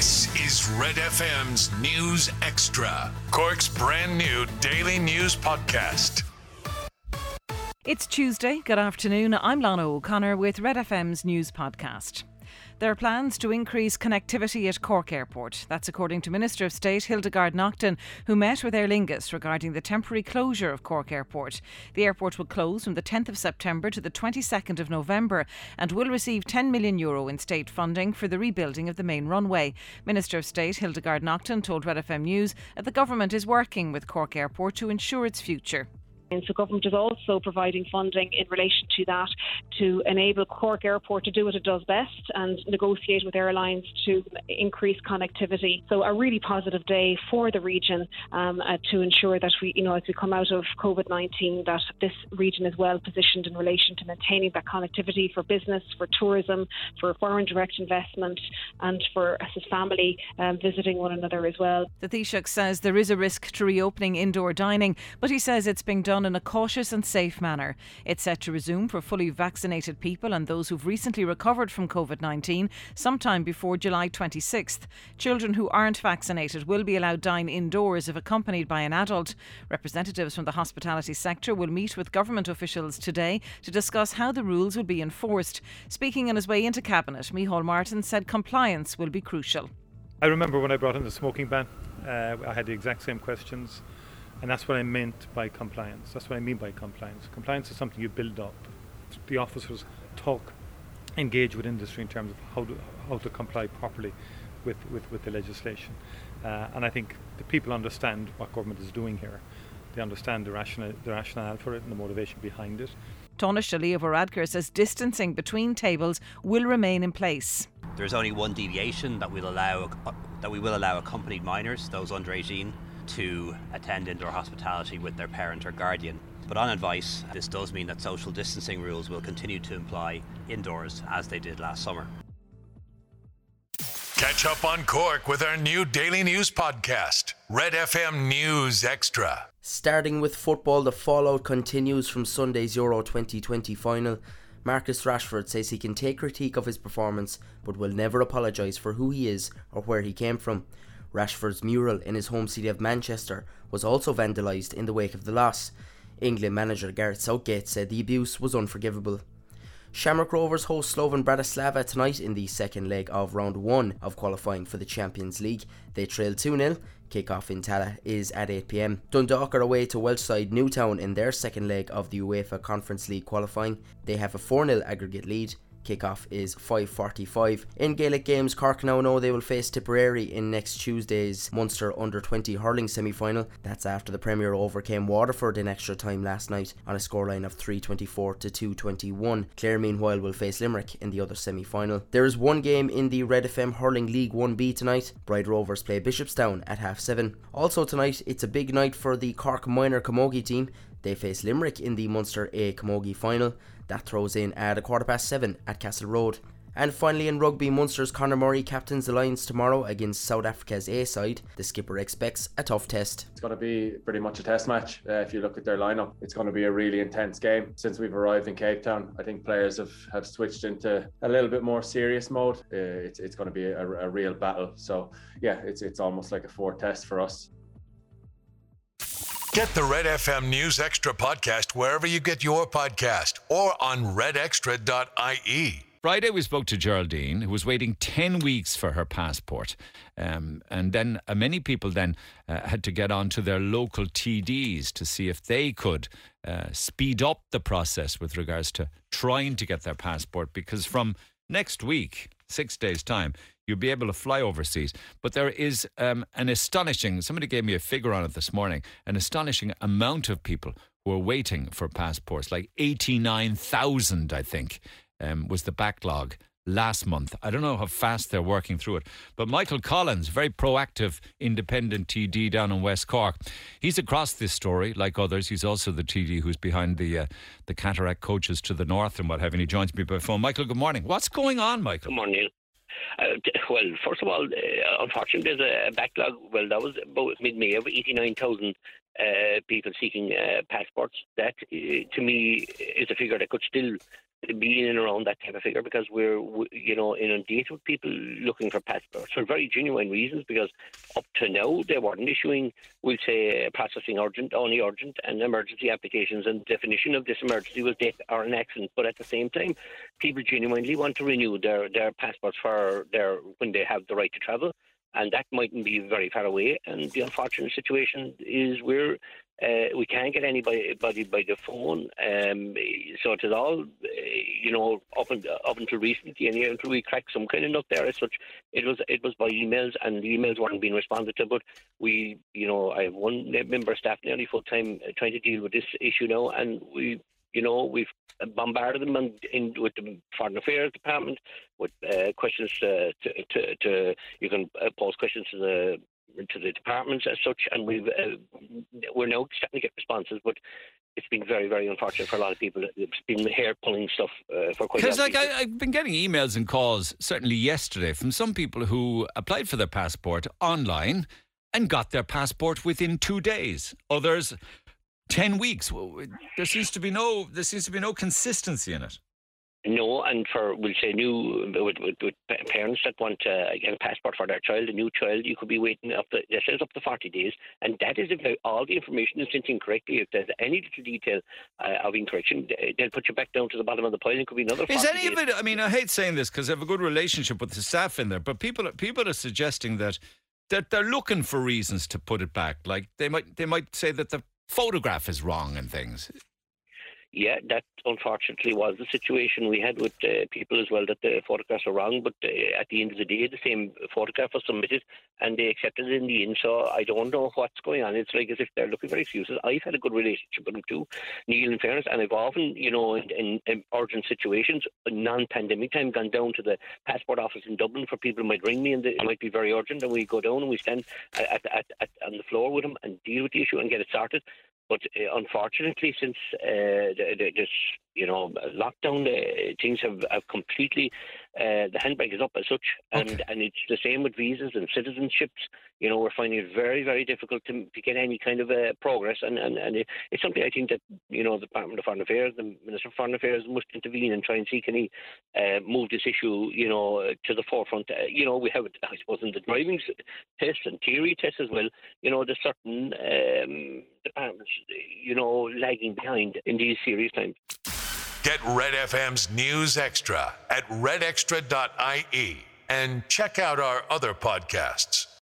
This is Red FM's News Extra, Cork's brand new daily news podcast. It's Tuesday. Good afternoon. I'm Lana O'Connor with Red FM's News Podcast. There are plans to increase connectivity at Cork Airport. That's according to Minister of State Hildegarde Naughton, who met with Aer Lingus regarding the temporary closure of Cork Airport. The airport will close from the 10th of September to the 22nd of November and will receive 10 million euro in state funding for the rebuilding of the main runway. Minister of State Hildegarde Naughton told Red FM News that the government is working with Cork Airport to ensure its future. And so government is also providing funding in relation to that to enable Cork Airport to do what it does best and negotiate with airlines to increase connectivity. So a really positive day for the region um, uh, to ensure that we, you know, as we come out of COVID-19, that this region is well positioned in relation to maintaining that connectivity for business, for tourism, for foreign direct investment, and for us as family um, visiting one another as well. The Taoiseach says there is a risk to reopening indoor dining, but he says it's being done in a cautious and safe manner. It's set to resume for fully vaccinated people and those who've recently recovered from COVID 19 sometime before July 26th. Children who aren't vaccinated will be allowed dine indoors if accompanied by an adult. Representatives from the hospitality sector will meet with government officials today to discuss how the rules will be enforced. Speaking on his way into Cabinet, Micheál Martin said compliance will be crucial. I remember when I brought in the smoking ban, uh, I had the exact same questions. And that's what I meant by compliance. That's what I mean by compliance. Compliance is something you build up. The officers talk, engage with industry in terms of how to, how to comply properly with, with, with the legislation. Uh, and I think the people understand what government is doing here. They understand the rationale, the rationale for it and the motivation behind it. Taoiseach Leo Varadkar says distancing between tables will remain in place. There's only one deviation that will allow that we will allow accompanied minors, those under 18, to attend indoor hospitality with their parent or guardian. But on advice, this does mean that social distancing rules will continue to apply indoors as they did last summer. Catch up on Cork with our new daily news podcast, Red FM News Extra. Starting with football, the fallout continues from Sunday's Euro 2020 final. Marcus Rashford says he can take critique of his performance but will never apologise for who he is or where he came from. Rashford's mural in his home city of Manchester was also vandalised in the wake of the loss. England manager Gareth Southgate said the abuse was unforgivable. Shamrock Rovers host Slovan Bratislava tonight in the second leg of round one of qualifying for the Champions League. They trail 2 0. Kick-off in Tallaght is at 8pm. Dundalk are away to Welsh side Newtown in their second leg of the UEFA Conference League qualifying. They have a 4 0 aggregate lead. Kickoff is 5.45. In Gaelic games, Cork now know they will face Tipperary in next Tuesday's Munster Under 20 hurling semi final. That's after the Premier overcame Waterford in extra time last night on a scoreline of 324 to 221. Clare, meanwhile, will face Limerick in the other semi final. There is one game in the Red FM Hurling League 1B tonight. Bride Rovers play Bishopstown at half seven. Also tonight, it's a big night for the Cork Minor Camogie team. They face Limerick in the Munster A Camogie final. That throws in at a quarter past seven at Castle Road. And finally, in rugby, Munster's Conor Murray captains the Lions tomorrow against South Africa's A side. The skipper expects a tough test. It's going to be pretty much a test match. Uh, if you look at their lineup, it's going to be a really intense game. Since we've arrived in Cape Town, I think players have, have switched into a little bit more serious mode. Uh, it's, it's going to be a, a real battle. So, yeah, it's, it's almost like a four test for us. Get the Red FM News Extra podcast wherever you get your podcast or on redextra.ie. Friday, we spoke to Geraldine, who was waiting 10 weeks for her passport. Um, and then uh, many people then uh, had to get on to their local TDs to see if they could uh, speed up the process with regards to trying to get their passport. Because from next week, six days' time, you'll be able to fly overseas. But there is um, an astonishing, somebody gave me a figure on it this morning, an astonishing amount of people who are waiting for passports, like 89,000, I think, um, was the backlog last month. I don't know how fast they're working through it. But Michael Collins, very proactive independent TD down in West Cork, he's across this story like others. He's also the TD who's behind the uh, the cataract coaches to the north and what have you. he joins me by phone. Michael, good morning. What's going on, Michael? Good morning. Uh, well, first of all, uh, unfortunately, there's a backlog. Well, that was about mid-May of 89,000 uh, people seeking uh, passports. That, uh, to me, is a figure that could still be in around that type of figure because we're, you know, inundated with people looking for passports for very genuine reasons. Because up to now they weren't issuing, we'll say, processing urgent, only urgent, and emergency applications. And definition of this emergency was death or an accident. But at the same time, people genuinely want to renew their their passports for their when they have the right to travel and that mightn't be very far away. And the unfortunate situation is we're uh, we can't get anybody by the phone. Um, so it is all, uh, you know, up, and, up until recently, and until we cracked some kind of nut there as such, it was it was by emails, and the emails weren't being responded to. But we, you know, I have one member of staff nearly full time trying to deal with this issue now, and we you know, we've bombarded them in, in with the Foreign Affairs Department with uh, questions uh, to, to, to, you can uh, pose questions to the to the departments as such, and we've uh, we're now starting to get responses, but it's been very, very unfortunate for a lot of people. It's been hair pulling stuff uh, for quite. A while. Because like I, have been getting emails and calls, certainly yesterday, from some people who applied for their passport online and got their passport within two days. Others 10 weeks. There seems to be no there seems to be no consistency in it. No, and for we'll say new with, with, with parents that want to get a passport for their child, a new child, you could be waiting up to it says up to forty days, and that is if all the information is sent in correctly. If there's any little detail uh, of incorrection, they'll put you back down to the bottom of the pile. It could be another. Is any days. of it? I mean, I hate saying this because I have a good relationship with the staff in there, but people people are suggesting that that they're looking for reasons to put it back. Like they might they might say that the photograph is wrong and things. Yeah, that unfortunately was the situation we had with uh, people as well that the photographs are wrong. But uh, at the end of the day, the same photograph was submitted and they accepted it in the end. So I don't know what's going on. It's like as if they're looking for excuses. I've had a good relationship with them too, Neil, in fairness, and I've often, you know, in, in, in urgent situations, non-pandemic time, gone down to the passport office in Dublin for people who might ring me and it might be very urgent, and we go down and we stand at, at, at, on the floor with them and deal with the issue and get it sorted. But uh, unfortunately, since uh, this you know lockdown, uh, things have, have completely uh, the handbrake is up as such, and okay. and it's the same with visas and citizenships. You know, we're finding it very very difficult to, to get any kind of uh, progress, and and, and it, it's something I think that you know the Department of Foreign Affairs, the Minister of Foreign Affairs, must intervene and try and see can he uh, move this issue, you know, to the forefront. Uh, you know, we have I suppose in the driving test and theory test as well. You know, there's certain um, departments, you know, lagging behind in these serious times. Get Red FM's News Extra at redextra.ie and check out our other podcasts.